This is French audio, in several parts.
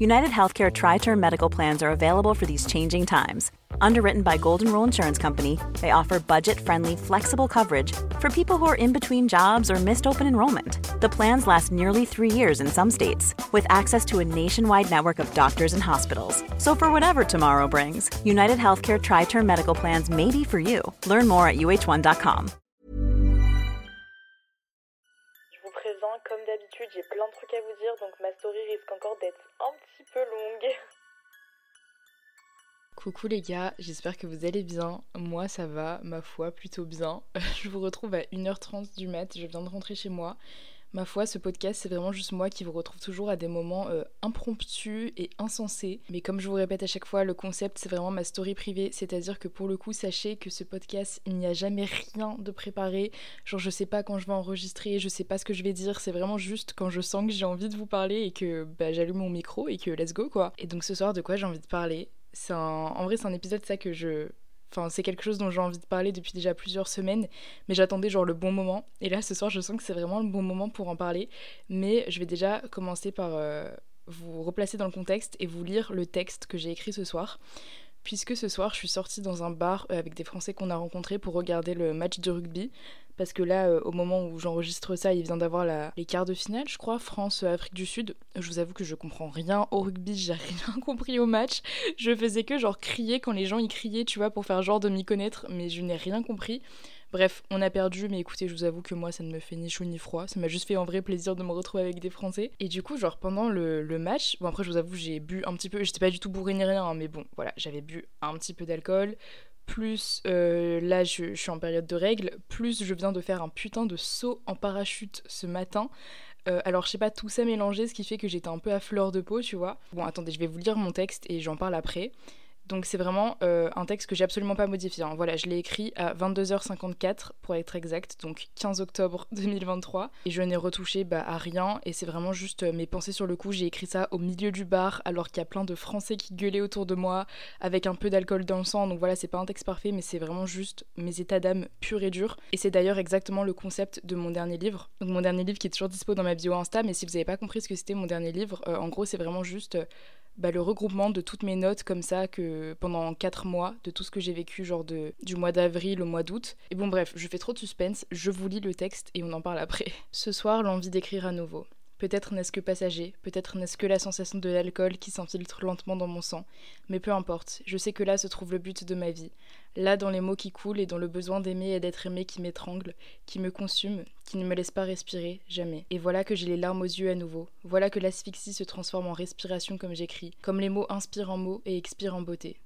United Healthcare Tri Term Medical Plans are available for these changing times. Underwritten by Golden Rule Insurance Company, they offer budget friendly, flexible coverage for people who are in between jobs or missed open enrollment. The plans last nearly three years in some states, with access to a nationwide network of doctors and hospitals. So, for whatever tomorrow brings, United Healthcare Tri Term Medical Plans may be for you. Learn more at uh1.com. Je vous présente, comme d'habitude, j'ai plein de trucs à vous dire, donc ma story risque encore d'être un petit Coucou les gars, j'espère que vous allez bien. Moi ça va, ma foi, plutôt bien. Je vous retrouve à 1h30 du mat, je viens de rentrer chez moi. Ma foi, ce podcast, c'est vraiment juste moi qui vous retrouve toujours à des moments euh, impromptus et insensés. Mais comme je vous répète à chaque fois, le concept, c'est vraiment ma story privée. C'est-à-dire que pour le coup, sachez que ce podcast, il n'y a jamais rien de préparé. Genre, je sais pas quand je vais enregistrer, je sais pas ce que je vais dire. C'est vraiment juste quand je sens que j'ai envie de vous parler et que bah, j'allume mon micro et que let's go quoi. Et donc ce soir, de quoi j'ai envie de parler? C'est En vrai, c'est un épisode, ça, que je... Enfin, c'est quelque chose dont j'ai envie de parler depuis déjà plusieurs semaines, mais j'attendais genre le bon moment. Et là, ce soir, je sens que c'est vraiment le bon moment pour en parler. Mais je vais déjà commencer par euh, vous replacer dans le contexte et vous lire le texte que j'ai écrit ce soir. Puisque ce soir, je suis sortie dans un bar euh, avec des Français qu'on a rencontrés pour regarder le match de rugby parce que là, euh, au moment où j'enregistre ça, il vient d'avoir les quarts de finale, je crois, France-Afrique du Sud. Je vous avoue que je comprends rien au rugby, j'ai rien compris au match. Je faisais que genre crier quand les gens y criaient, tu vois, pour faire genre de m'y connaître, mais je n'ai rien compris. Bref, on a perdu, mais écoutez, je vous avoue que moi, ça ne me fait ni chaud ni froid. Ça m'a juste fait un vrai plaisir de me retrouver avec des Français. Et du coup, genre, pendant le, match, bon, après, je vous avoue, j'ai bu un petit peu. J'étais pas du tout bourré ni rien, hein, mais bon, voilà, j'avais bu un petit peu d'alcool plus euh, là je, suis en période de règles, plus je viens de faire un putain de saut en parachute ce matin. Euh, alors je sais pas, tout ça mélangé, ce qui fait que j'étais un peu à fleur de peau, tu vois. Bon attendez, je vais vous lire mon texte et j'en parle après. Donc c'est vraiment euh, un texte que j'ai absolument pas modifié. Hein. Voilà, je l'ai écrit à 22h54 pour être exact, donc 15 octobre 2023. Et je n'ai retouché bah, à rien et c'est vraiment juste euh, mes pensées sur le coup. J'ai écrit ça au milieu du bar alors qu'il y a plein de Français qui gueulaient autour de moi avec un peu d'alcool dans le sang. Donc voilà, c'est pas un texte parfait mais c'est vraiment juste mes états d'âme purs et durs. Et c'est d'ailleurs exactement le concept de mon dernier livre. Donc mon dernier livre qui est toujours dispo dans ma bio Insta, mais si vous n'avez pas compris ce que c'était mon dernier livre, euh, en gros c'est vraiment juste bah, le regroupement de toutes mes notes comme ça que pendant 4 mois, de tout ce que j'ai vécu, genre de, du mois d'avril au mois d'août. Et bon bref, je fais trop de suspense, je vous lis le texte et on en parle après. Ce soir, l'envie d'écrire à nouveau. Peut-être n'est-ce que passager, peut-être n'est-ce que la sensation de l'alcool qui s'infiltre lentement dans mon sang, mais peu importe, je sais que là se trouve le but de ma vie, là dans les mots qui coulent et dans le besoin d'aimer et d'être aimé qui m'étrangle, qui me consume, qui ne me laisse pas respirer, jamais. Et voilà que j'ai les larmes aux yeux à nouveau, voilà que l'asphyxie se transforme en respiration comme j'écris, comme les mots inspirent en mots et expirent en beauté.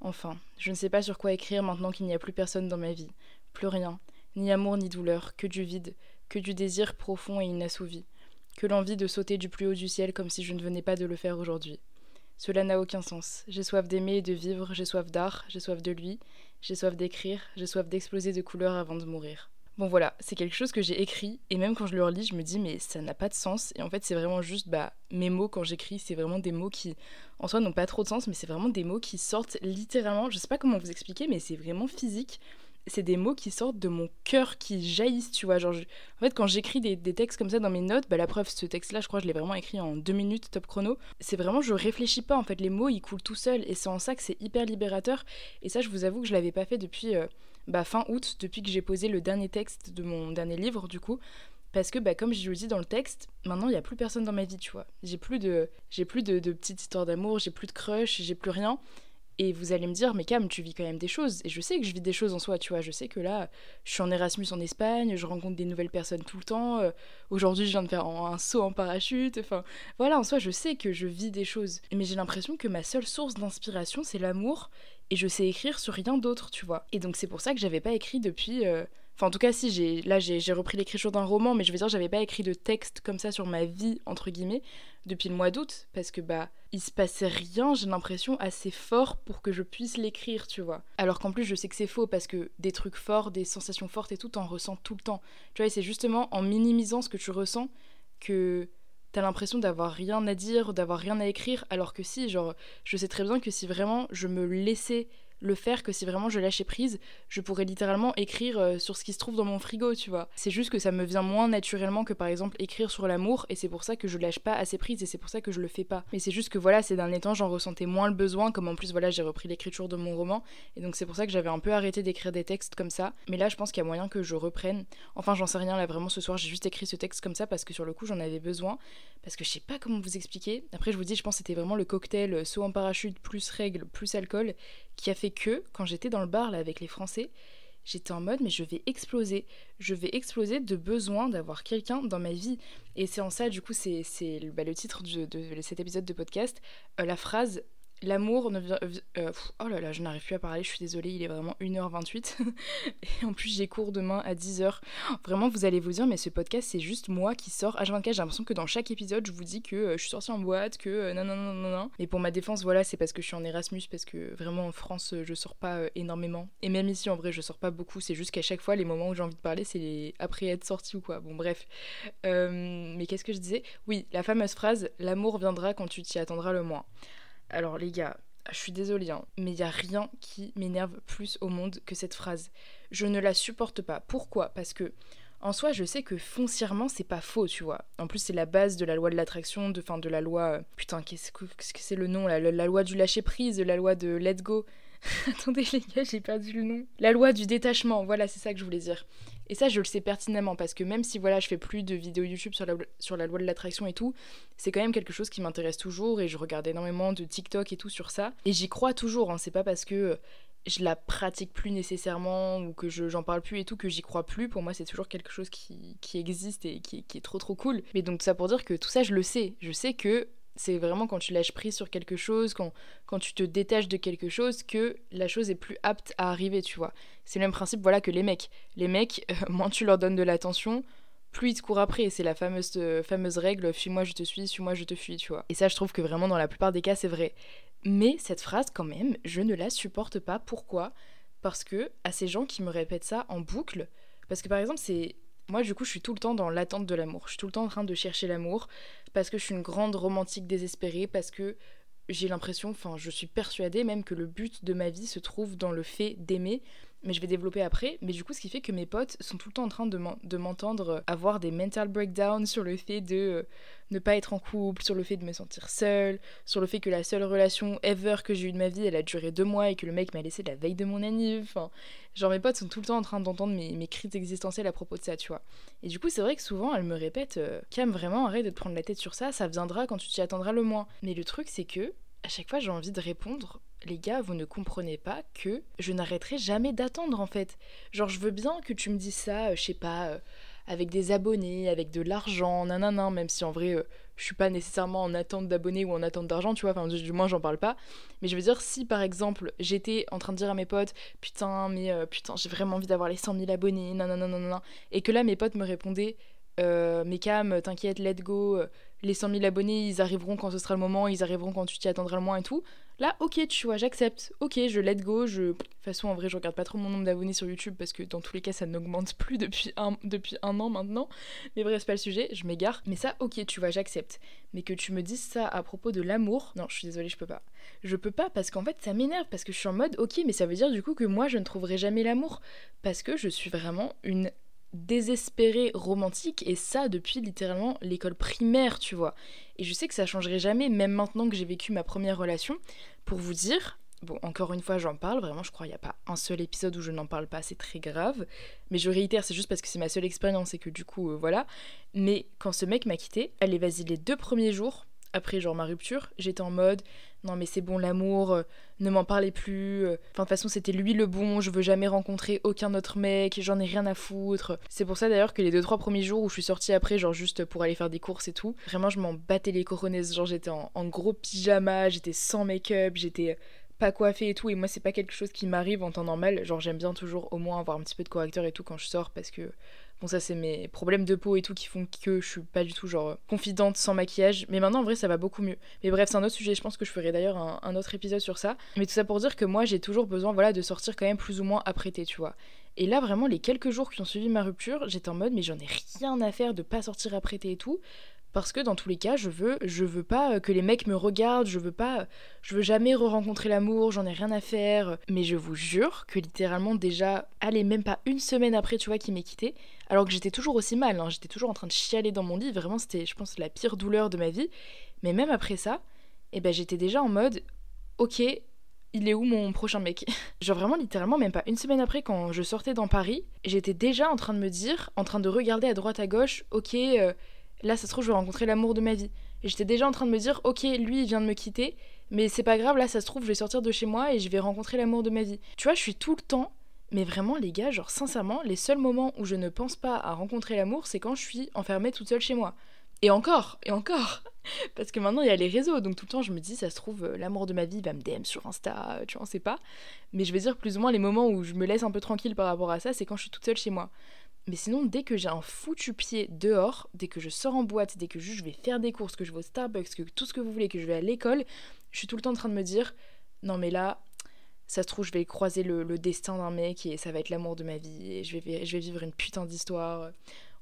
Enfin, je ne sais pas sur quoi écrire maintenant qu'il n'y a plus personne dans ma vie, plus rien, ni amour ni douleur, que du vide, que du désir profond et inassouvi que l'envie de sauter du plus haut du ciel comme si je ne venais pas de le faire aujourd'hui. Cela n'a aucun sens. J'ai soif d'aimer et de vivre, j'ai soif d'art, j'ai soif de lui, j'ai soif d'écrire, j'ai soif d'exploser de couleurs avant de mourir. Bon voilà, c'est quelque chose que j'ai écrit et même quand je le relis, je me dis mais ça n'a pas de sens et en fait c'est vraiment juste bah mes mots quand j'écris, c'est vraiment des mots qui en soi n'ont pas trop de sens mais c'est vraiment des mots qui sortent littéralement, je sais pas comment vous expliquer mais c'est vraiment physique. C'est des mots qui sortent de mon cœur, qui jaillissent, tu vois. Genre, En fait, quand j'écris des, textes comme ça dans mes notes, bah, la preuve, ce texte-là, je crois, je l'ai vraiment écrit en deux minutes, top chrono. C'est vraiment, je réfléchis pas, en fait. Les mots, ils coulent tout seuls. Et c'est en ça que c'est hyper libérateur. Et ça, je vous avoue que je l'avais pas fait depuis. Euh, bah, fin août, depuis que j'ai posé le dernier texte de mon dernier livre, du coup. Parce que, bah, comme je le dis dans le texte, maintenant, il n'y a plus personne dans ma vie, tu vois. J'ai plus de, j'ai plus de, de petites histoires d'amour, j'ai plus de crush, j'ai plus rien. Et vous allez me dire, mais Cam, tu vis quand même des choses. Et je sais que je vis des choses en soi, tu vois. Je sais que là, je suis en Erasmus en Espagne, je rencontre des nouvelles personnes tout le temps. Euh, aujourd'hui, je viens de faire un, saut en parachute. Enfin, voilà, en soi, je sais que je vis des choses. Mais j'ai l'impression que ma seule source d'inspiration, c'est l'amour. Et je sais écrire sur rien d'autre, tu vois. Et donc, c'est pour ça que j'avais pas écrit depuis. Euh, enfin, en tout cas, si, j'ai là, j'ai repris l'écriture d'un roman, mais je veux dire, j'avais pas écrit de texte comme ça sur ma vie, entre guillemets, depuis le mois d'août. Parce que, bah il se passait rien, j'ai l'impression, assez fort pour que je puisse l'écrire, tu vois. Alors qu'en plus, je sais que c'est faux parce que des trucs forts, des sensations fortes et tout, t'en ressens tout le temps. Tu vois, c'est justement en minimisant ce que tu ressens que t'as l'impression d'avoir rien à dire, d'avoir rien à écrire, alors que si, genre, je sais très bien que si vraiment je me laissais le faire que si vraiment je lâchais prise, je pourrais littéralement écrire euh, sur ce qui se trouve dans mon frigo, tu vois. C'est juste que ça me vient moins naturellement que par exemple écrire sur l'amour et c'est pour ça que je lâche pas assez prise et c'est pour ça que je le fais pas. Mais c'est juste que voilà, ces derniers temps, j'en ressentais moins le besoin comme en plus voilà, j'ai repris l'écriture de mon roman et donc c'est pour ça que j'avais un peu arrêté d'écrire des textes comme ça. Mais là, je pense qu'il y a moyen que je reprenne. Enfin, j'en sais rien là vraiment ce soir, j'ai juste écrit ce texte comme ça parce que sur le coup, j'en avais besoin parce que je sais pas comment vous expliquer. Après, je vous dis, je pense que c'était vraiment le cocktail euh, saut en parachute plus règles plus alcool qui a fait que, quand j'étais dans le bar là avec les Français, j'étais en mode mais je vais exploser, je vais exploser de besoin d'avoir quelqu'un dans ma vie. Et c'est en ça, du coup, c'est bah, le titre de, cet épisode de podcast, euh, la phrase L'amour ne vient. Euh, oh là là, je n'arrive plus à parler, je suis désolée, il est vraiment 1h28. et en plus, j'ai cours demain à 10h. Vraiment, vous allez vous dire, mais ce podcast, c'est juste moi qui sors H24. J'ai l'impression que dans chaque épisode, je vous dis que euh, je suis sortie en boîte, que euh, non, non, non, non, non. Et pour ma défense, voilà, c'est parce que je suis en Erasmus, parce que vraiment en France, je sors pas énormément. Et même ici, en vrai, je sors pas beaucoup. C'est juste qu'à chaque fois, les moments où j'ai envie de parler, c'est après être sortie ou quoi. Bon, bref. mais qu'est-ce que je disais? Oui, la fameuse phrase L'amour viendra quand tu t'y attendras le moins. Alors les gars, je suis désolée, hein, mais il n'y a rien qui m'énerve plus au monde que cette phrase. Je ne la supporte pas. Pourquoi? Parce que en soi, je sais que foncièrement, c'est pas faux, tu vois. En plus, c'est la base de la loi de l'attraction, de, fin, de la loi. Euh, putain, qu'est-ce que c'est le nom la, la, loi du lâcher prise, la loi de let go. Attendez, les gars, j'ai perdu le nom. La loi du détachement, voilà, c'est ça que je voulais dire. Et ça, je le sais pertinemment parce que même si voilà, je fais plus de vidéos YouTube sur la, loi de l'attraction et tout, c'est quand même quelque chose qui m'intéresse toujours et je regarde énormément de TikTok et tout sur ça. Et j'y crois toujours, hein. c'est pas parce que je la pratique plus nécessairement ou que j'en parle plus et tout que j'y crois plus. Pour moi, c'est toujours quelque chose qui, qui existe et qui, est trop trop cool. Mais donc, ça pour dire que tout ça, je le sais. Je sais que c'est vraiment quand tu lâches prise sur quelque chose, quand, quand tu te détaches de quelque chose, que la chose est plus apte à arriver, tu vois. C'est le même principe voilà, que les mecs. Les mecs, euh, moins tu leur donnes de l'attention, plus ils te courent après. C'est la fameuse, euh, fameuse règle fuis-moi, je te suis, suis-moi, je te fuis, tu vois. Et ça, je trouve que vraiment, dans la plupart des cas, c'est vrai. Mais cette phrase, quand même, je ne la supporte pas. Pourquoi? Parce que à ces gens qui me répètent ça en boucle, parce que par exemple, c'est moi, du coup, je suis tout le temps dans l'attente de l'amour. Je suis tout le temps en train de chercher l'amour parce que je suis une grande romantique désespérée, parce que j'ai l'impression, enfin, je suis persuadée même que le but de ma vie se trouve dans le fait d'aimer mais je vais développer après. Mais du coup, ce qui fait que mes potes sont tout le temps en train de m'entendre avoir des mental breakdowns sur le fait de euh, ne pas être en couple, sur le fait de me sentir seule, sur le fait que la seule relation ever que j'ai eue de ma vie, elle a duré deux mois et que le mec m'a laissé la veille de mon anniv. Enfin, genre mes potes sont tout le temps en train d'entendre mes, mes cris existentiels à propos de ça, tu vois. Et du coup, c'est vrai que souvent, elles me répètent euh, Cam, vraiment, arrête de te prendre la tête sur ça, ça viendra quand tu t'y attendras le moins. Mais le truc, c'est que à chaque fois, j'ai envie de répondre les gars, vous ne comprenez pas que je n'arrêterai jamais d'attendre en fait. Genre, je veux bien que tu me dises ça, euh, je sais pas, euh, avec des abonnés, avec de l'argent, nanana, même si en vrai, euh, je suis pas nécessairement en attente d'abonnés ou en attente d'argent, tu vois, enfin, du, moins, j'en parle pas. Mais je veux dire, si par exemple, j'étais en train de dire à mes potes, putain, mais putain, j'ai vraiment envie d'avoir les 100 000 abonnés, nanana, et que là, mes potes me répondaient, mais Cam, t'inquiète, let go les 100 000 abonnés, ils arriveront quand ce sera le moment, ils arriveront quand tu t'y attendras le moins et tout. Là, ok, tu vois, j'accepte. Ok, je let go. Je... De toute façon, en vrai, je regarde pas trop mon nombre d'abonnés sur YouTube parce que dans tous les cas, ça n'augmente plus depuis un, depuis un an maintenant. Mais bref, c'est pas le sujet, je m'égare. Mais ça, ok, tu vois, j'accepte. Mais que tu me dises ça à propos de l'amour, non, je suis désolée, je peux pas. Je peux pas parce qu'en fait, ça m'énerve parce que je suis en mode, ok, mais ça veut dire du coup que moi, je ne trouverai jamais l'amour parce que je suis vraiment une désespérée romantique et ça depuis littéralement l'école primaire, tu vois. Et je sais que ça changerait jamais, même maintenant que j'ai vécu ma première relation. Pour vous dire, bon, encore une fois, j'en parle, vraiment, je crois qu'il n'y a pas un seul épisode où je n'en parle pas, c'est très grave. Mais je réitère, c'est juste parce que c'est ma seule expérience et que du coup, euh, voilà. Mais quand ce mec m'a quitté, allez, vas-y, les deux premiers jours, après genre ma rupture, j'étais en mode non mais c'est bon l'amour, euh, ne m'en parlez plus. Euh. Enfin de toute façon c'était lui le bon, je veux jamais rencontrer aucun autre mec, j'en ai rien à foutre. C'est pour ça d'ailleurs que les deux trois premiers jours où je suis sortie après genre juste pour aller faire des courses et tout, vraiment je m'en battais les coronets, genre j'étais en gros pyjama, j'étais sans make-up, j'étais pas coiffée et tout et moi c'est pas quelque chose qui m'arrive en temps normal, genre j'aime bien toujours au moins avoir un petit peu de correcteur et tout quand je sors parce que Bon, ça, c'est mes problèmes de peau et tout qui font que je suis pas du tout, genre, confidente sans maquillage. Mais maintenant, en vrai, ça va beaucoup mieux. Mais bref, c'est un autre sujet. Je pense que je ferai d'ailleurs un, autre épisode sur ça. Mais tout ça pour dire que moi, j'ai toujours besoin, voilà, de sortir quand même plus ou moins apprêtée, tu vois. Et là, vraiment, les quelques jours qui ont suivi ma rupture, j'étais en mode, mais j'en ai rien à faire de pas sortir apprêtée et tout parce que dans tous les cas, je veux, je veux pas que les mecs me regardent, je veux pas, je veux jamais re-rencontrer l'amour, j'en ai rien à faire. Mais je vous jure que littéralement déjà, allez, même pas une semaine après, tu vois, qu'il m'est quitté, alors que j'étais toujours aussi mal, hein, j'étais toujours en train de chialer dans mon lit, vraiment c'était, je pense, la pire douleur de ma vie. Mais même après ça, eh ben j'étais déjà en mode, ok, il est où mon prochain mec? Genre vraiment littéralement même pas une semaine après quand je sortais dans Paris, j'étais déjà en train de me dire, en train de regarder à droite à gauche, ok, euh, là ça se trouve je vais rencontrer l'amour de ma vie. Et j'étais déjà en train de me dire, ok, lui il vient de me quitter, mais c'est pas grave, là ça se trouve je vais sortir de chez moi et je vais rencontrer l'amour de ma vie. Tu vois, je suis tout le temps, mais vraiment les gars, genre sincèrement, les seuls moments où je ne pense pas à rencontrer l'amour, c'est quand je suis enfermée toute seule chez moi. Et encore, et encore Parce que maintenant il y a les réseaux, donc tout le temps je me dis, ça se trouve, euh, l'amour de ma vie va me DM sur Insta, tu vois, on sait pas. Mais je vais dire plus ou moins les moments où je me laisse un peu tranquille par rapport à ça, c'est quand je suis toute seule chez moi. Mais sinon, dès que j'ai un foutu pied dehors, dès que je sors en boîte, dès que je vais faire des courses, que je vais au Starbucks, que tout ce que vous voulez, que je vais à l'école, je suis tout le temps en train de me dire non mais là, ça se trouve, je vais croiser le, destin d'un mec et ça va être l'amour de ma vie et je vais, je vais vivre une putain d'histoire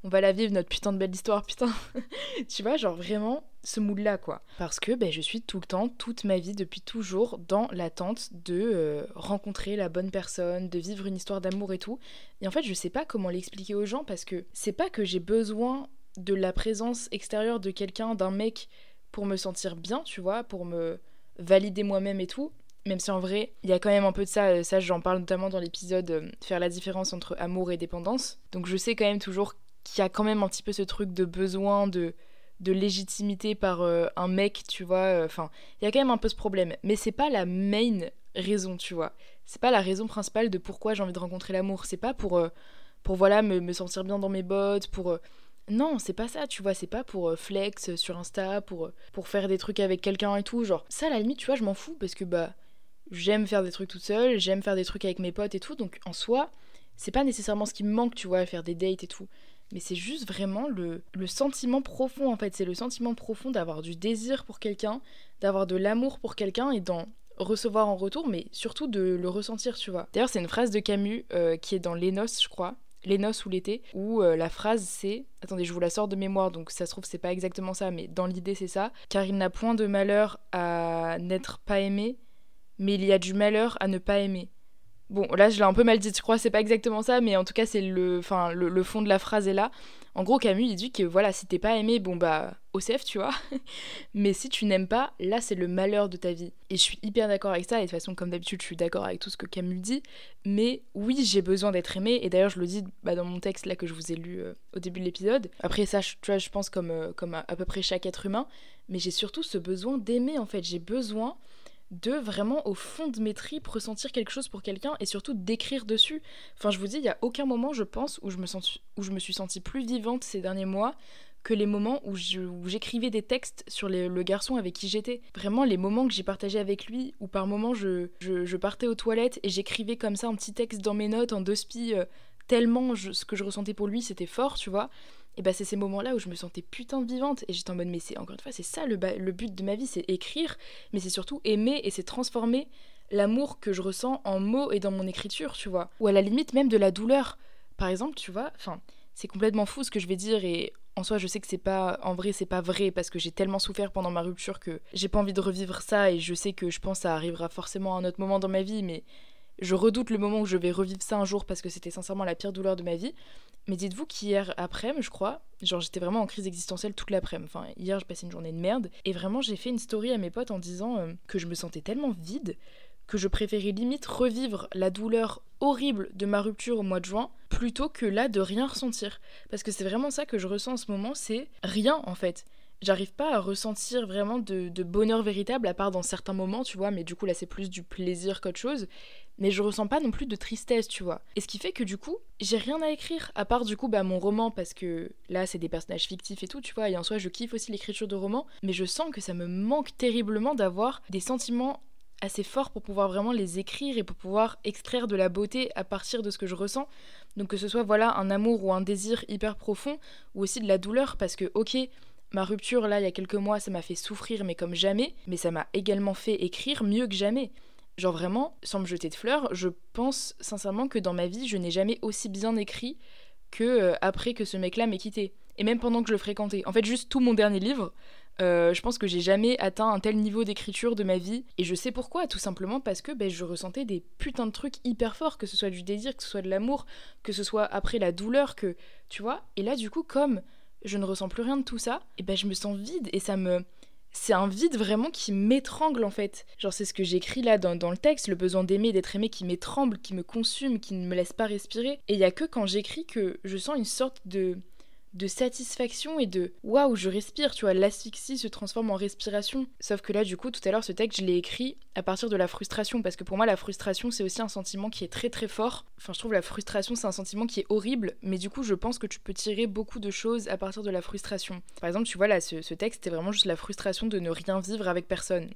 on va la vivre, notre putain de belle histoire, putain. tu vois, genre vraiment ce mood-là, quoi. Parce que ben, je suis tout le temps, toute ma vie, depuis toujours, dans l'attente de euh, rencontrer la bonne personne, de vivre une histoire d'amour et tout. Et en fait, je sais pas comment l'expliquer aux gens parce que c'est pas que j'ai besoin de la présence extérieure de quelqu'un, d'un mec, pour me sentir bien, tu vois, pour me valider moi-même et tout. Même si en vrai, il y a quand même un peu de ça, euh, ça j'en parle notamment dans l'épisode euh, Faire la différence entre amour et dépendance. Donc je sais quand même toujours qui a quand même un petit peu ce truc de besoin de, de légitimité par euh, un mec, tu vois. Euh, enfin, il y a quand même un peu ce problème. Mais c'est pas la main raison, tu vois. C'est pas la raison principale de pourquoi j'ai envie de rencontrer l'amour. C'est pas pour, euh, pour voilà, me, me, sentir bien dans mes bottes, pour. Non, c'est pas ça, tu vois, c'est pas pour flex sur Insta, pour, pour faire des trucs avec quelqu'un et tout. Genre, ça, à la limite, tu vois, je m'en fous parce que, bah, j'aime faire des trucs toute seule, j'aime faire des trucs avec mes potes et tout. Donc, en soi, c'est pas nécessairement ce qui me manque, tu vois, faire des dates et tout mais c'est juste vraiment le, le, sentiment profond en fait. C'est le sentiment profond d'avoir du désir pour quelqu'un, d'avoir de l'amour pour quelqu'un et d'en recevoir en retour, mais surtout de le ressentir, tu vois. D'ailleurs, c'est une phrase de Camus euh, qui est dans Les Noces, je crois. Les Noces ou l'été, où euh, la phrase c'est. Attendez, je vous la sors de mémoire, donc ça se trouve, c'est pas exactement ça, mais dans l'idée, c'est ça. Car il n'a point de malheur à n'être pas aimé, mais il y a du malheur à ne pas aimer. Bon, là, je l'ai un peu mal dit, je crois, c'est pas exactement ça, mais en tout cas, c'est le, enfin, le, fond de la phrase est là. En gros, Camus, il dit que voilà, si t'es pas aimé, bon bah, OCF, tu vois. mais si tu n'aimes pas, là, c'est le malheur de ta vie. Et je suis hyper d'accord avec ça, et de toute façon, comme d'habitude, je suis d'accord avec tout ce que Camus dit. Mais oui, j'ai besoin d'être aimé, et d'ailleurs, je le dis bah, dans mon texte là que je vous ai lu euh, au début de l'épisode. Après ça, tu vois, je pense comme, euh, comme à peu près chaque être humain, mais j'ai surtout ce besoin d'aimer, en fait. J'ai besoin de vraiment au fond de mes tripes ressentir quelque chose pour quelqu'un et surtout d'écrire dessus. Enfin, je vous dis, il y a aucun moment, je pense, où je me, sens, où je me suis sentie plus vivante ces derniers mois que les moments où j'écrivais des textes sur le garçon avec qui j'étais. Vraiment, les moments que j'ai partagés avec lui, où par moments je, je, partais aux toilettes et j'écrivais comme ça un petit texte dans mes notes en deux spies, euh, tellement ce que je ressentais pour lui, c'était fort, tu vois. Et bah c'est ces moments-là où je me sentais putain de vivante. Et j'étais en mode mais c'est encore une fois c'est ça le, le but de ma vie c'est écrire mais c'est surtout aimer et c'est transformer l'amour que je ressens en mots et dans mon écriture tu vois. Ou à la limite même de la douleur. Par exemple tu vois enfin c'est complètement fou ce que je vais dire et en soi je sais que c'est pas en vrai c'est pas vrai parce que j'ai tellement souffert pendant ma rupture que j'ai pas envie de revivre ça et je sais que je pense que ça arrivera forcément à un autre moment dans ma vie mais je redoute le moment où je vais revivre ça un jour parce que c'était sincèrement la pire douleur de ma vie. Mais dites-vous qu'hier après, je crois, genre j'étais vraiment en crise existentielle toute l'après-midi. Enfin, hier, je passais une journée de merde. Et vraiment, j'ai fait une story à mes potes en disant euh, que je me sentais tellement vide que je préférais limite revivre la douleur horrible de ma rupture au mois de juin plutôt que là de rien ressentir. Parce que c'est vraiment ça que je ressens en ce moment, c'est rien en fait j'arrive pas à ressentir vraiment de, de, bonheur véritable, à part dans certains moments, tu vois, mais du coup là c'est plus du plaisir qu'autre chose mais je ressens pas non plus de tristesse, tu vois. Et ce qui fait que du coup, j'ai rien à écrire, à part du coup bah, mon roman, parce que là c'est des personnages fictifs et tout, tu vois, et en soi je kiffe aussi l'écriture de romans, mais je sens que ça me manque terriblement d'avoir des sentiments assez forts pour pouvoir vraiment les écrire et pour pouvoir extraire de la beauté à partir de ce que je ressens. Donc que ce soit voilà un amour ou un désir hyper profond, ou aussi de la douleur, parce que ok, ma rupture là il y a quelques mois ça m'a fait souffrir mais comme jamais, mais ça m'a également fait écrire mieux que jamais. Genre vraiment, sans me jeter de fleurs, je pense sincèrement que dans ma vie, je n'ai jamais aussi bien écrit que euh, après que ce mec-là m'ait quitté. Et même pendant que je le fréquentais. En fait, juste tout mon dernier livre, euh, je pense que j'ai jamais atteint un tel niveau d'écriture de ma vie. Et je sais pourquoi, tout simplement parce que ben, je ressentais des putains de trucs hyper forts, que ce soit du désir, que ce soit de l'amour, que ce soit après la douleur, que. Tu vois Et là, du coup, comme je ne ressens plus rien de tout ça, et ben je me sens vide et ça me c'est un vide vraiment qui m'étrangle en fait. Genre c'est ce que j'écris là dans, le texte, le besoin d'aimer, d'être aimé qui m'étrangle, qui me consume, qui ne me laisse pas respirer. Et il y a que quand j'écris que je sens une sorte de de satisfaction et de waouh, je respire, tu vois, l'asphyxie se transforme en respiration. Sauf que là, du coup, tout à l'heure, ce texte, je l'ai écrit à partir de la frustration, parce que pour moi, la frustration, c'est aussi un sentiment qui est très très fort. Enfin, je trouve la frustration, c'est un sentiment qui est horrible, mais du coup, je pense que tu peux tirer beaucoup de choses à partir de la frustration. Par exemple, tu vois, là, ce, texte, c'était vraiment juste la frustration de ne rien vivre avec personne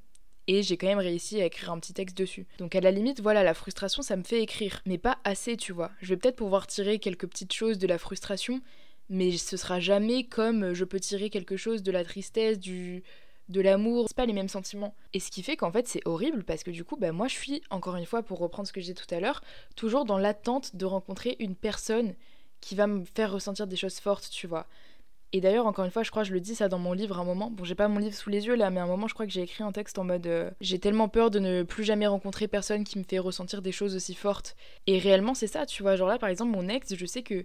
et j'ai quand même réussi à écrire un petit texte dessus. Donc à la limite, voilà, la frustration, ça me fait écrire, mais pas assez, tu vois. Je vais peut-être pouvoir tirer quelques petites choses de la frustration, mais ce sera jamais comme je peux tirer quelque chose de la tristesse, du de l'amour, c'est pas les mêmes sentiments. Et ce qui fait qu'en fait c'est horrible parce que du coup, bah, moi je suis, encore une fois pour reprendre ce que j'ai tout à l'heure, toujours dans l'attente de rencontrer une personne qui va me faire ressentir des choses fortes, tu vois. Et d'ailleurs, encore une fois, je crois, je le dis ça dans mon livre à un moment. Bon, j'ai pas mon livre sous les yeux là, mais à un moment, je crois que j'ai écrit un texte en mode euh, J'ai tellement peur de ne plus jamais rencontrer personne qui me fait ressentir des choses aussi fortes. Et réellement, c'est ça, tu vois. Genre là, par exemple, mon ex, je sais que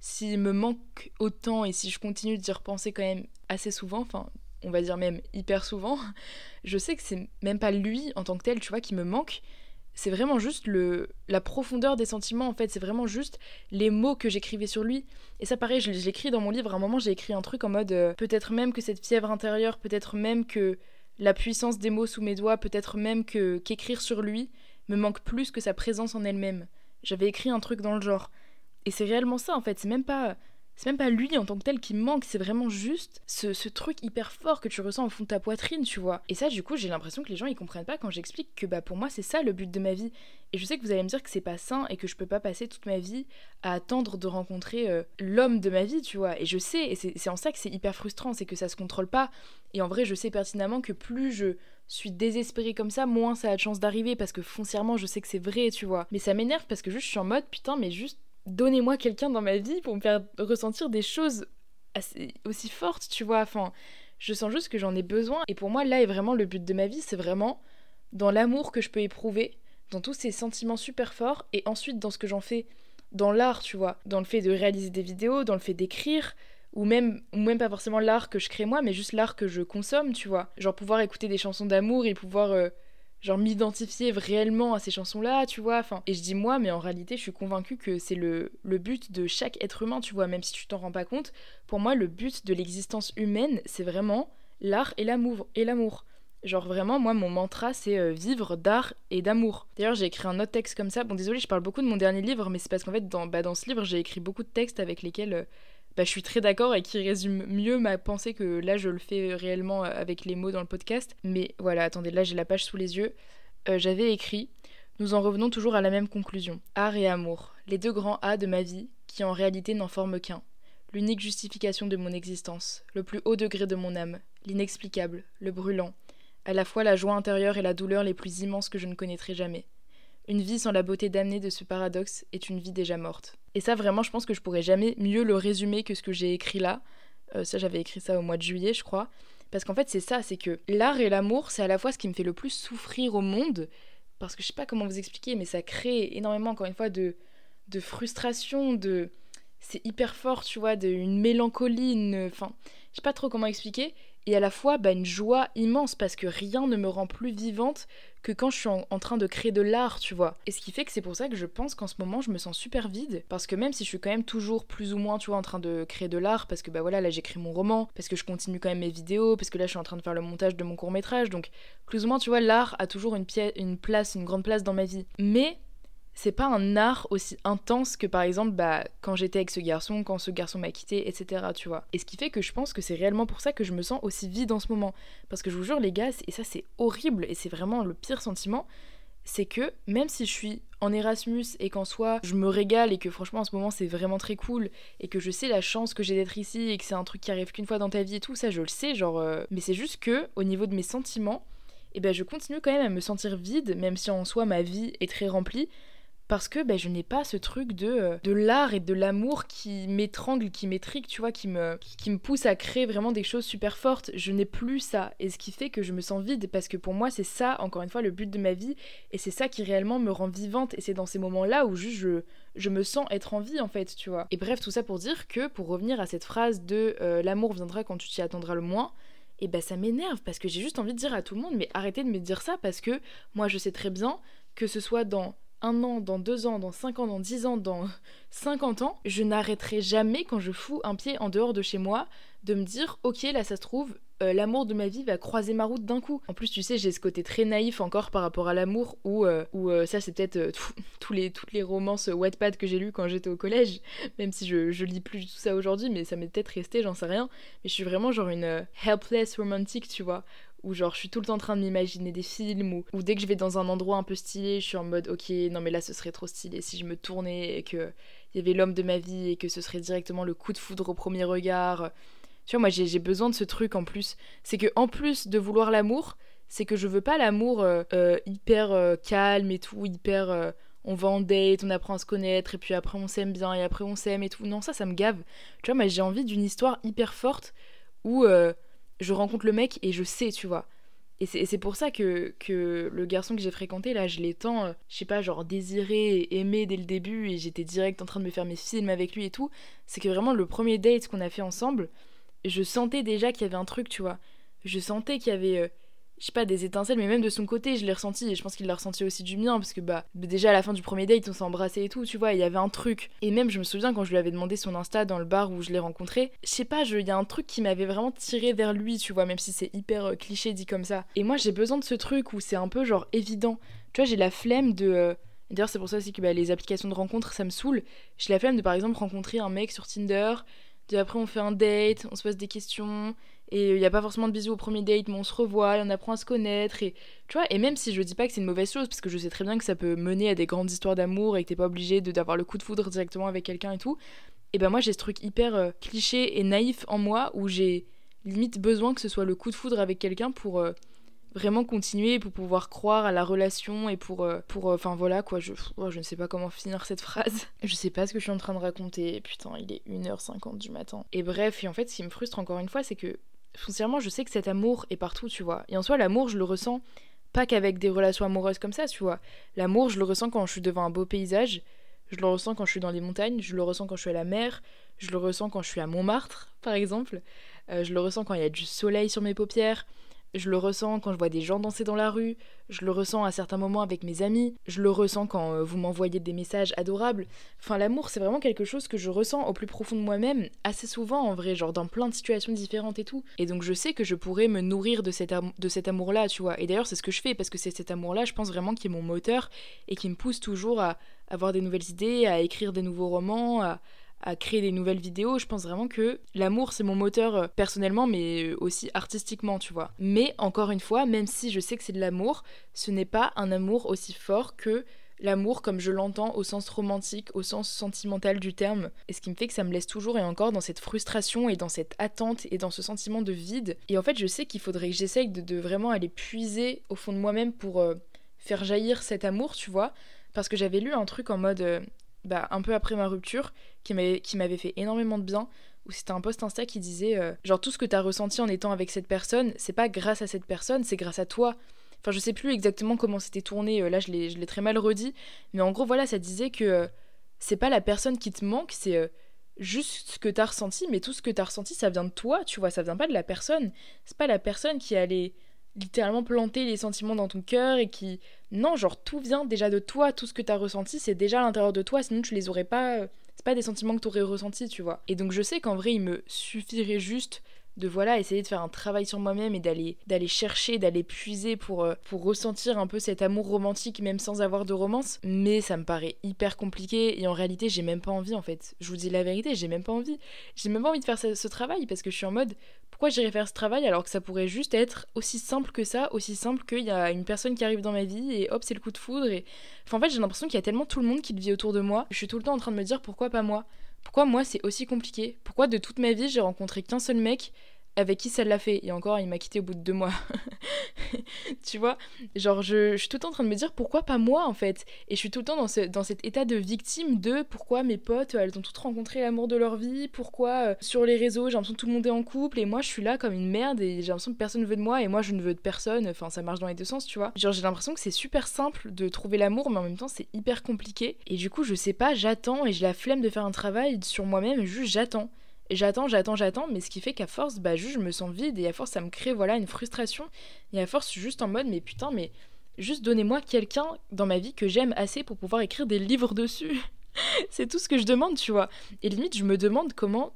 s'il me manque autant et si je continue d'y repenser quand même assez souvent, enfin on va dire même hyper souvent, je sais que c'est même pas lui en tant que tel, tu vois, qui me manque. C'est vraiment juste le, la profondeur des sentiments, en fait. C'est vraiment juste les mots que j'écrivais sur lui. Et ça, pareil, je l'écris dans mon livre. À un moment, j'ai écrit un truc en mode euh, peut-être même que cette fièvre intérieure, peut-être même que la puissance des mots sous mes doigts, peut-être même que qu'écrire sur lui me manque plus que sa présence en elle-même. J'avais écrit un truc dans le genre. Et c'est réellement ça en fait, c'est même pas c'est même pas lui en tant que tel qui manque, c'est vraiment juste ce, truc hyper fort que tu ressens au fond de ta poitrine, tu vois. Et ça, du coup, j'ai l'impression que les gens ils comprennent pas quand j'explique que bah pour moi c'est ça le but de ma vie. Et je sais que vous allez me dire que c'est pas sain et que je peux pas passer toute ma vie à attendre de rencontrer euh, l'homme de ma vie, tu vois. Et je sais, et c'est en ça que c'est hyper frustrant, c'est que ça se contrôle pas. Et en vrai, je sais pertinemment que plus je suis désespérée comme ça, moins ça a de chance d'arriver parce que foncièrement, je sais que c'est vrai, tu vois. Mais ça m'énerve parce que juste je suis en mode putain, mais juste donnez-moi quelqu'un dans ma vie pour me faire ressentir des choses assez, aussi fortes, tu vois. Enfin, je sens juste que j'en ai besoin. Et pour moi, là est vraiment le but de ma vie, c'est vraiment dans l'amour que je peux éprouver, dans tous ces sentiments super forts, et ensuite dans ce que j'en fais dans l'art, tu vois, dans le fait de réaliser des vidéos, dans le fait d'écrire, ou même, ou même pas forcément l'art que je crée moi, mais juste l'art que je consomme, tu vois. Genre pouvoir écouter des chansons d'amour et pouvoir euh, genre m'identifier réellement à ces chansons-là, tu vois. Enfin, et je dis moi, mais en réalité, je suis convaincue que c'est le, le but de chaque être humain, tu vois, même si tu t'en rends pas compte. Pour moi, le but de l'existence humaine, c'est vraiment l'art et l'amour. Et l'amour. Genre vraiment, moi, mon mantra, c'est euh, vivre d'art et d'amour. D'ailleurs, j'ai écrit un autre texte comme ça. Bon, désolé, je parle beaucoup de mon dernier livre, mais c'est parce qu'en fait, dans, bah, dans ce livre, j'ai écrit beaucoup de textes avec lesquels euh, bah, je suis très d'accord et qui résume mieux ma pensée que là je le fais réellement euh, avec les mots dans le podcast. Mais voilà, attendez, là j'ai la page sous les yeux. Euh, j'avais écrit Nous en revenons toujours à la même conclusion. Art et amour, les deux grands A de ma vie qui en réalité n'en forment qu'un. l'unique justification de mon existence, le plus haut degré de mon âme, l'inexplicable, le brûlant, à la fois la joie intérieure et la douleur les plus immenses que je ne connaîtrai jamais. Une vie sans la beauté damnée de ce paradoxe est une vie déjà morte. Et ça, vraiment, je pense que je pourrais jamais mieux le résumer que ce que j'ai écrit là. Euh, ça, j'avais écrit ça au mois de juillet, je crois. Parce qu'en fait, c'est ça, c'est que l'art et l'amour, c'est à la fois ce qui me fait le plus souffrir au monde. Parce que je sais pas comment vous expliquer, mais ça crée énormément, encore une fois, de, de frustration, de. C'est hyper fort, tu vois, de, une mélancolie, une. Enfin, je sais pas trop comment expliquer et à la fois bah, une joie immense parce que rien ne me rend plus vivante que quand je suis en, train de créer de l'art, tu vois. Et ce qui fait que c'est pour ça que je pense qu'en ce moment je me sens super vide parce que même si je suis quand même toujours plus ou moins, tu vois, en train de créer de l'art parce que bah voilà, là j'écris mon roman, parce que je continue quand même mes vidéos, parce que là je suis en train de faire le montage de mon court métrage, donc plus ou moins, tu vois, l'art a toujours une, une place, une grande place dans ma vie. Mais c'est pas un art aussi intense que par exemple bah, quand j'étais avec ce garçon, quand ce garçon m'a quitté, etc. Tu vois. Et ce qui fait que je pense que c'est réellement pour ça que je me sens aussi vide en ce moment. Parce que je vous jure, les gars, et ça c'est horrible, et c'est vraiment le pire sentiment, c'est que même si je suis en Erasmus et qu'en soi je me régale et que franchement en ce moment c'est vraiment très cool et que je sais la chance que j'ai d'être ici et que c'est un truc qui arrive qu'une fois dans ta vie et tout, ça je le sais, genre. Euh, mais c'est juste que au niveau de mes sentiments, et eh ben je continue quand même à me sentir vide, même si en soi ma vie est très remplie parce que ben, je n'ai pas ce truc de, euh, de l'art et de l'amour qui m'étrangle, qui m'étrique, tu vois, qui me, qui pousse à créer vraiment des choses super fortes. Je n'ai plus ça. Et ce qui fait que je me sens vide, parce que pour moi, c'est ça, encore une fois, le but de ma vie. Et c'est ça qui réellement me rend vivante. Et c'est dans ces moments-là où juste je, me sens être en vie, en fait, tu vois. Et bref, tout ça pour dire que, pour revenir à cette phrase de euh, l'amour viendra quand tu t'y attendras le moins, et ben ça m'énerve parce que j'ai juste envie de dire à tout le monde mais arrêtez de me dire ça parce que moi je sais très bien que ce soit dans un an, dans deux ans, dans cinq ans, dans dix ans, dans cinquante ans, je n'arrêterai jamais quand je fous un pied en dehors de chez moi de me dire ok là ça se trouve euh, l'amour de ma vie va croiser ma route d'un coup. En plus tu sais j'ai ce côté très naïf encore par rapport à l'amour où, euh, euh, ça c'est peut-être tous les, toutes les romances Wattpad que j'ai lues quand j'étais au collège, même si je, je lis plus tout ça aujourd'hui mais ça m'est peut-être resté j'en sais rien. Mais je suis vraiment genre une helpless romantique tu vois où genre je suis tout le temps en train de m'imaginer des films ou, ou dès que je vais dans un endroit un peu stylé je suis en mode ok non mais là ce serait trop stylé si je me tournais et que il y avait l'homme de ma vie et que ce serait directement le coup de foudre au premier regard tu vois moi j'ai besoin de ce truc en plus c'est que en plus de vouloir l'amour c'est que je veux pas l'amour euh, euh, hyper euh, calme et tout hyper on va en date, on apprend à se connaître, et puis après on s'aime bien, et après on s'aime et tout. Non, ça, ça me gave. Tu vois, moi j'ai envie d'une histoire hyper forte où je rencontre le mec et je sais, tu vois. Et c'est pour ça que, que le garçon que j'ai fréquenté, là, je l'ai tant, euh, je sais pas, genre désiré aimé dès le début, et j'étais direct en train de me faire mes films avec lui et tout. C'est que vraiment, le premier date qu'on a fait ensemble, je sentais déjà qu'il y avait un truc, tu vois. Je sentais qu'il y avait euh, je sais pas, des étincelles, mais même de son côté, je l'ai ressenti, et je pense qu'il l'a ressenti aussi du mien, parce que bah, déjà à la fin du premier date, on s'est embrassé et tout, tu vois, il y avait un truc. Et même, je me souviens quand je lui avais demandé son Insta dans le bar où je l'ai rencontré, je sais pas, il y a un truc qui m'avait vraiment tiré vers lui, tu vois, même si c'est hyper euh, cliché dit comme ça. Et moi, j'ai besoin de ce truc où c'est un peu genre évident. Tu vois, j'ai la flemme de. Euh, d'ailleurs, c'est pour ça aussi que bah, les applications de rencontre, ça me saoule. J'ai la flemme de par exemple rencontrer un mec sur Tinder, puis après on fait un date, on se pose des questions, et il n'y a pas forcément de bisous au premier date, mais on se revoit, et on apprend à se connaître. Et, tu vois, et même si je dis pas que c'est une mauvaise chose, parce que je sais très bien que ça peut mener à des grandes histoires d'amour et que t'es pas obligé d'avoir le coup de foudre directement avec quelqu'un et tout, et ben moi j'ai ce truc hyper euh, cliché et naïf en moi où j'ai limite besoin que ce soit le coup de foudre avec quelqu'un pour euh, vraiment continuer, pour pouvoir croire à la relation et pour. Euh, pour enfin voilà quoi, je, oh, je ne sais pas comment finir cette phrase. Je sais pas ce que je suis en train de raconter, putain, il est 1h50 du matin. Et bref, et en fait, ce qui me frustre encore une fois, c'est que foncièrement, je sais que cet amour est partout, tu vois. Et en soi, l'amour, je le ressens pas qu'avec des relations amoureuses comme ça, tu vois. L'amour, je le ressens quand je suis devant un beau paysage, je le ressens quand je suis dans les montagnes, je le ressens quand je suis à la mer, je le ressens quand je suis à Montmartre, par exemple. Euh, je le ressens quand il y a du soleil sur mes paupières. Je le ressens quand je vois des gens danser dans la rue, je le ressens à certains moments avec mes amis, je le ressens quand euh, vous m'envoyez des messages adorables. Enfin, l'amour, c'est vraiment quelque chose que je ressens au plus profond de moi-même, assez souvent en vrai, genre dans plein de situations différentes et tout. Et donc je sais que je pourrais me nourrir de cet, de cet amour-là, tu vois. Et d'ailleurs, c'est ce que je fais, parce que c'est cet amour-là, je pense vraiment, qui est mon moteur et qui me pousse toujours à avoir des nouvelles idées, à écrire des nouveaux romans, à à créer des nouvelles vidéos. Je pense vraiment que l'amour, c'est mon moteur euh, personnellement, mais aussi artistiquement, tu vois. Mais encore une fois, même si je sais que c'est de l'amour, ce n'est pas un amour aussi fort que l'amour comme je l'entends au sens romantique, au sens sentimental du terme. Et ce qui me fait que ça me laisse toujours et encore dans cette frustration et dans cette attente et dans ce sentiment de vide. Et en fait, je sais qu'il faudrait que j'essaye de, vraiment aller puiser au fond de moi-même pour euh, faire jaillir cet amour, tu vois. Parce que j'avais lu un truc en mode, euh, bah, un peu après ma rupture, qui m'avait fait énormément de bien où c'était un post Insta qui disait euh, genre tout ce que t'as ressenti en étant avec cette personne, c'est pas grâce à cette personne, c'est grâce à toi. Enfin, je sais plus exactement comment c'était tourné, euh, là je l'ai très mal redit, mais en gros, voilà, ça disait que euh, c'est pas la personne qui te manque, c'est juste ce que t'as ressenti, mais tout ce que t'as ressenti, ça vient de toi, tu vois, ça vient pas de la personne. C'est pas la personne qui allait littéralement planter les sentiments dans ton cœur et qui. Non, genre tout vient déjà de toi, tout ce que t'as ressenti, c'est déjà à l'intérieur de toi, sinon tu les aurais pas. C'est pas des sentiments que t'aurais ressentis, tu vois. Et donc je sais qu'en vrai, il me suffirait juste de voilà essayer de faire un travail sur moi-même et d'aller d'aller chercher d'aller puiser pour euh, pour ressentir un peu cet amour romantique même sans avoir de romance. Mais ça me paraît hyper compliqué et en réalité j'ai même pas envie en fait. Je vous dis la vérité j'ai même pas envie. J'ai même pas envie de faire ce, travail parce que je suis en mode pourquoi j'irais faire ce travail alors que ça pourrait juste être aussi simple que ça aussi simple qu'il y a une personne qui arrive dans ma vie et hop c'est le coup de foudre et enfin en fait j'ai l'impression qu'il y a tellement tout le monde qui vit autour de moi. Je suis tout le temps en train de me dire pourquoi pas moi? Pourquoi moi c'est aussi compliqué? Pourquoi de toute ma vie j'ai rencontré qu'un seul mec avec qui ça l'a fait Et encore, il m'a quitté au bout de deux mois. tu vois Genre, je, suis tout le temps en train de me dire pourquoi pas moi en fait? Et je suis tout le temps dans, ce, dans cet état de victime de pourquoi mes potes, elles ont toutes rencontré l'amour de leur vie, pourquoi euh, sur les réseaux j'ai l'impression que tout le monde est en couple et moi je suis là comme une merde et j'ai l'impression que personne ne veut de moi et moi je ne veux de personne. Enfin, ça marche dans les deux sens, tu vois Genre, j'ai l'impression que c'est super simple de trouver l'amour, mais en même temps c'est hyper compliqué. Et du coup, je sais pas, j'attends et j'ai la flemme de faire un travail sur moi-même, juste j'attends. J'attends, j'attends, j'attends, mais ce qui fait qu'à force, bah je me sens vide et à force ça me crée voilà une frustration. Et à force je suis juste en mode mais putain mais juste donnez-moi quelqu'un dans ma vie que j'aime assez pour pouvoir écrire des livres dessus. c'est tout ce que je demande, tu vois. Et limite je me demande comment,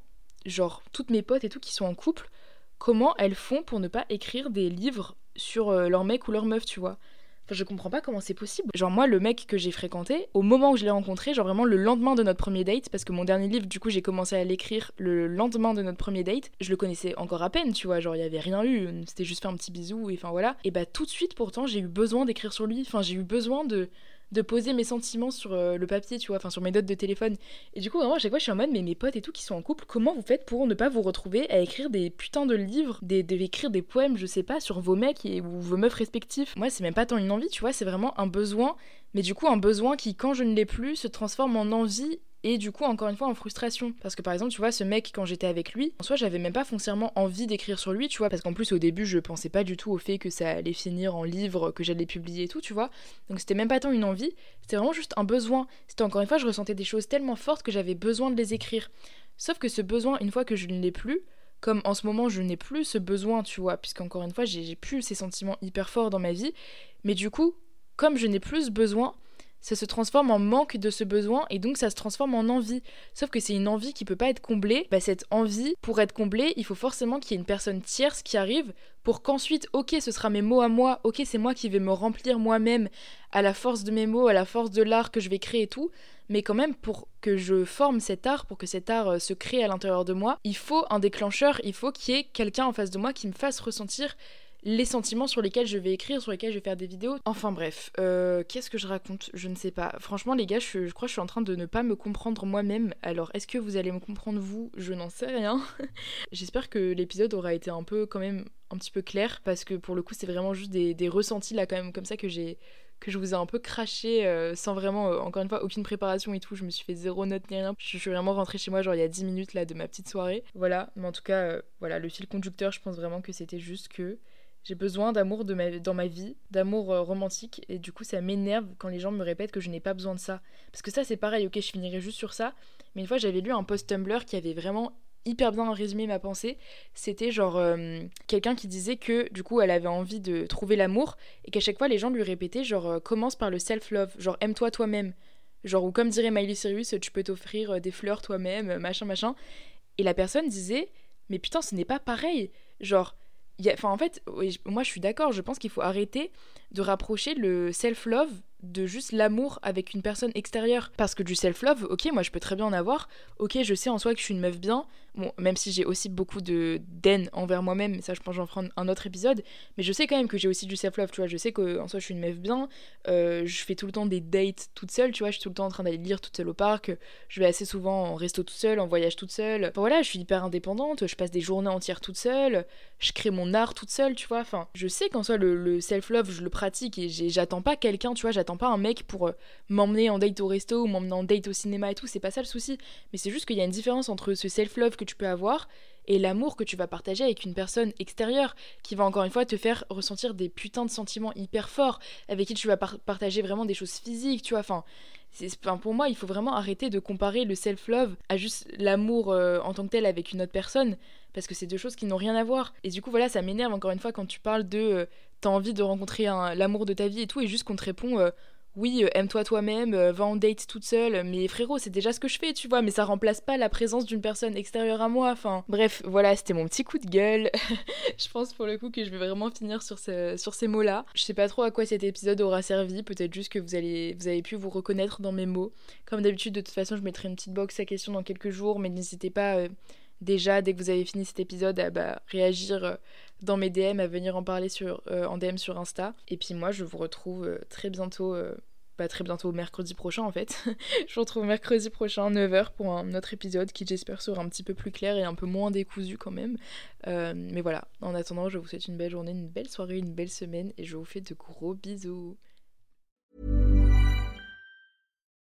genre toutes mes potes et tout qui sont en couple, comment elles font pour ne pas écrire des livres sur euh, leur mec ou leur meuf, tu vois. Enfin, je comprends pas comment c'est possible. Genre, moi, le mec que j'ai fréquenté, au moment où je l'ai rencontré, genre vraiment le lendemain de notre premier date, parce que mon dernier livre, du coup, j'ai commencé à l'écrire le lendemain de notre premier date, je le connaissais encore à peine, tu vois, genre, il y avait rien eu, c'était juste fait un petit bisou, et enfin voilà. Et bah, tout de suite, pourtant, j'ai eu besoin d'écrire sur lui, enfin, j'ai eu besoin de de poser mes sentiments sur euh, le papier, tu vois, enfin sur mes notes de téléphone. Et du coup, vraiment, à chaque fois, je suis en mode, mais mes potes et tout qui sont en couple, comment vous faites pour ne pas vous retrouver à écrire des putains de livres, des, écrire des poèmes, je sais pas, sur vos mecs et, ou vos meufs respectifs Moi, c'est même pas tant une envie, tu vois, c'est vraiment un besoin, mais du coup, un besoin qui, quand je ne l'ai plus, se transforme en envie et du coup encore une fois en frustration. Parce que par exemple tu vois ce mec quand j'étais avec lui en soi j'avais même pas foncièrement envie d'écrire sur lui tu vois. Parce qu'en plus au début je pensais pas du tout au fait que ça allait finir en livre que j'allais publier et tout tu vois. Donc c'était même pas tant une envie. C'était vraiment juste un besoin. C'était encore une fois je ressentais des choses tellement fortes que j'avais besoin de les écrire. Sauf que ce besoin une fois que je ne l'ai plus comme en ce moment je n'ai plus ce besoin tu vois. Puisqu'encore une fois j'ai plus ces sentiments hyper forts dans ma vie. Mais du coup comme je n'ai plus ce besoin ça se transforme en manque de ce besoin et donc ça se transforme en envie. Sauf que c'est une envie qui peut pas être comblée. Bah, cette envie, pour être comblée, il faut forcément qu'il y ait une personne tierce qui arrive pour qu'ensuite, ok, ce sera mes mots à moi, ok, c'est moi qui vais me remplir moi-même à la force de mes mots, à la force de l'art que je vais créer et tout. Mais quand même, pour que je forme cet art, pour que cet art euh, se crée à l'intérieur de moi, il faut un déclencheur, il faut qu'il y ait quelqu'un en face de moi qui me fasse ressentir les sentiments sur lesquels je vais écrire, sur lesquels je vais faire des vidéos. Enfin bref, euh, qu'est-ce que je raconte? Je ne sais pas. Franchement les gars, je, crois que je suis en train de ne pas me comprendre moi-même. Alors est-ce que vous allez me comprendre vous? Je n'en sais rien. J'espère que l'épisode aura été un peu quand même un petit peu clair parce que pour le coup c'est vraiment juste des, ressentis là quand même comme ça que j'ai que je vous ai un peu craché euh, sans vraiment, euh, encore une fois, aucune préparation et tout. Je me suis fait zéro note ni rien. Je suis vraiment rentrée chez moi, genre il y a 10 minutes là de ma petite soirée. Voilà, mais en tout cas, voilà, le fil conducteur, je pense vraiment que c'était juste que j'ai besoin d'amour dans ma vie, d'amour euh, romantique, et du coup ça m'énerve quand les gens me répètent que je n'ai pas besoin de ça. Parce que ça c'est pareil, ok je finirai juste sur ça, mais une fois j'avais lu un post Tumblr qui avait vraiment hyper bien résumé ma pensée. C'était genre euh, quelqu'un qui disait que du coup elle avait envie de trouver l'amour, et qu'à chaque fois les gens lui répétaient genre euh, commence par le self-love, genre aime-toi toi-même. Genre ou comme dirait Miley Cyrus, tu peux t'offrir des fleurs toi-même, machin machin. Et la personne disait mais putain ce n'est pas pareil. Genre En fait, moi je suis d'accord, je pense qu'il faut arrêter de rapprocher le self-love de juste l'amour avec une personne extérieure. Parce que du self-love, ok, moi je peux très bien en avoir. Ok, je sais en soi que je suis une meuf bien. Bon, même si j'ai aussi beaucoup de d'haine envers moi-même, ça je pense j'en ferai un autre épisode. Mais je sais quand même que j'ai aussi du self-love, tu vois. Je sais qu'en soi je suis une meuf bien. Euh, je fais tout le temps des dates toute seule, tu vois. Je suis tout le temps en train d'aller lire toute seule au parc. Je vais assez souvent en resto toute seule, en voyage toute seule. Enfin voilà, je suis hyper indépendante. Je passe des journées entières toute seule. Je crée mon art toute seule, tu vois. Enfin, je sais qu'en soi le, self-love, je le pratique et j'attends pas quelqu'un, tu vois. Pas un mec pour euh, m'emmener en date au resto ou m'emmener en date au cinéma et tout. C'est pas ça le souci. Mais c'est juste qu'il y a une différence entre ce self-love que tu peux avoir et l'amour que tu vas partager avec une personne extérieure qui va encore une fois te faire ressentir des putains de sentiments hyper forts, avec qui tu vas partager vraiment des choses physiques, tu vois. Enfin, pour moi, il faut vraiment arrêter de comparer le self-love à juste l'amour euh, en tant que tel avec une autre personne, parce que c'est deux choses qui n'ont rien à voir. Et du coup, voilà, ça m'énerve encore une fois quand tu parles de euh, t'as envie de rencontrer l'amour de ta vie et tout, et juste qu'on te répond euh, oui, euh, aime-toi toi-même, euh, va en date toute seule, mais frérot, c'est déjà ce que je fais, tu vois, mais ça remplace pas la présence d'une personne extérieure à moi. Enfin, bref, voilà, c'était mon petit coup de gueule. je pense pour le coup que je vais vraiment finir sur, ces mots-là. Je sais pas trop à quoi cet épisode aura servi, peut-être juste que vous avez pu vous reconnaître dans mes mots. Comme d'habitude, de toute façon, je mettrai une petite box à questions dans quelques jours, mais n'hésitez pas. Euh, déjà, dès que vous avez fini cet épisode, à bah, réagir dans mes DM, à venir en parler sur, euh, en DM sur Insta. Et puis moi, je vous retrouve euh, très bientôt. Euh, bah, très bientôt mercredi prochain en fait. je vous retrouve mercredi prochain 9h pour un autre épisode qui j'espère sera un petit peu plus clair et un peu moins décousu quand même. mais voilà, en attendant je vous souhaite une belle journée, une belle soirée, une belle semaine et je vous fais de gros bisous.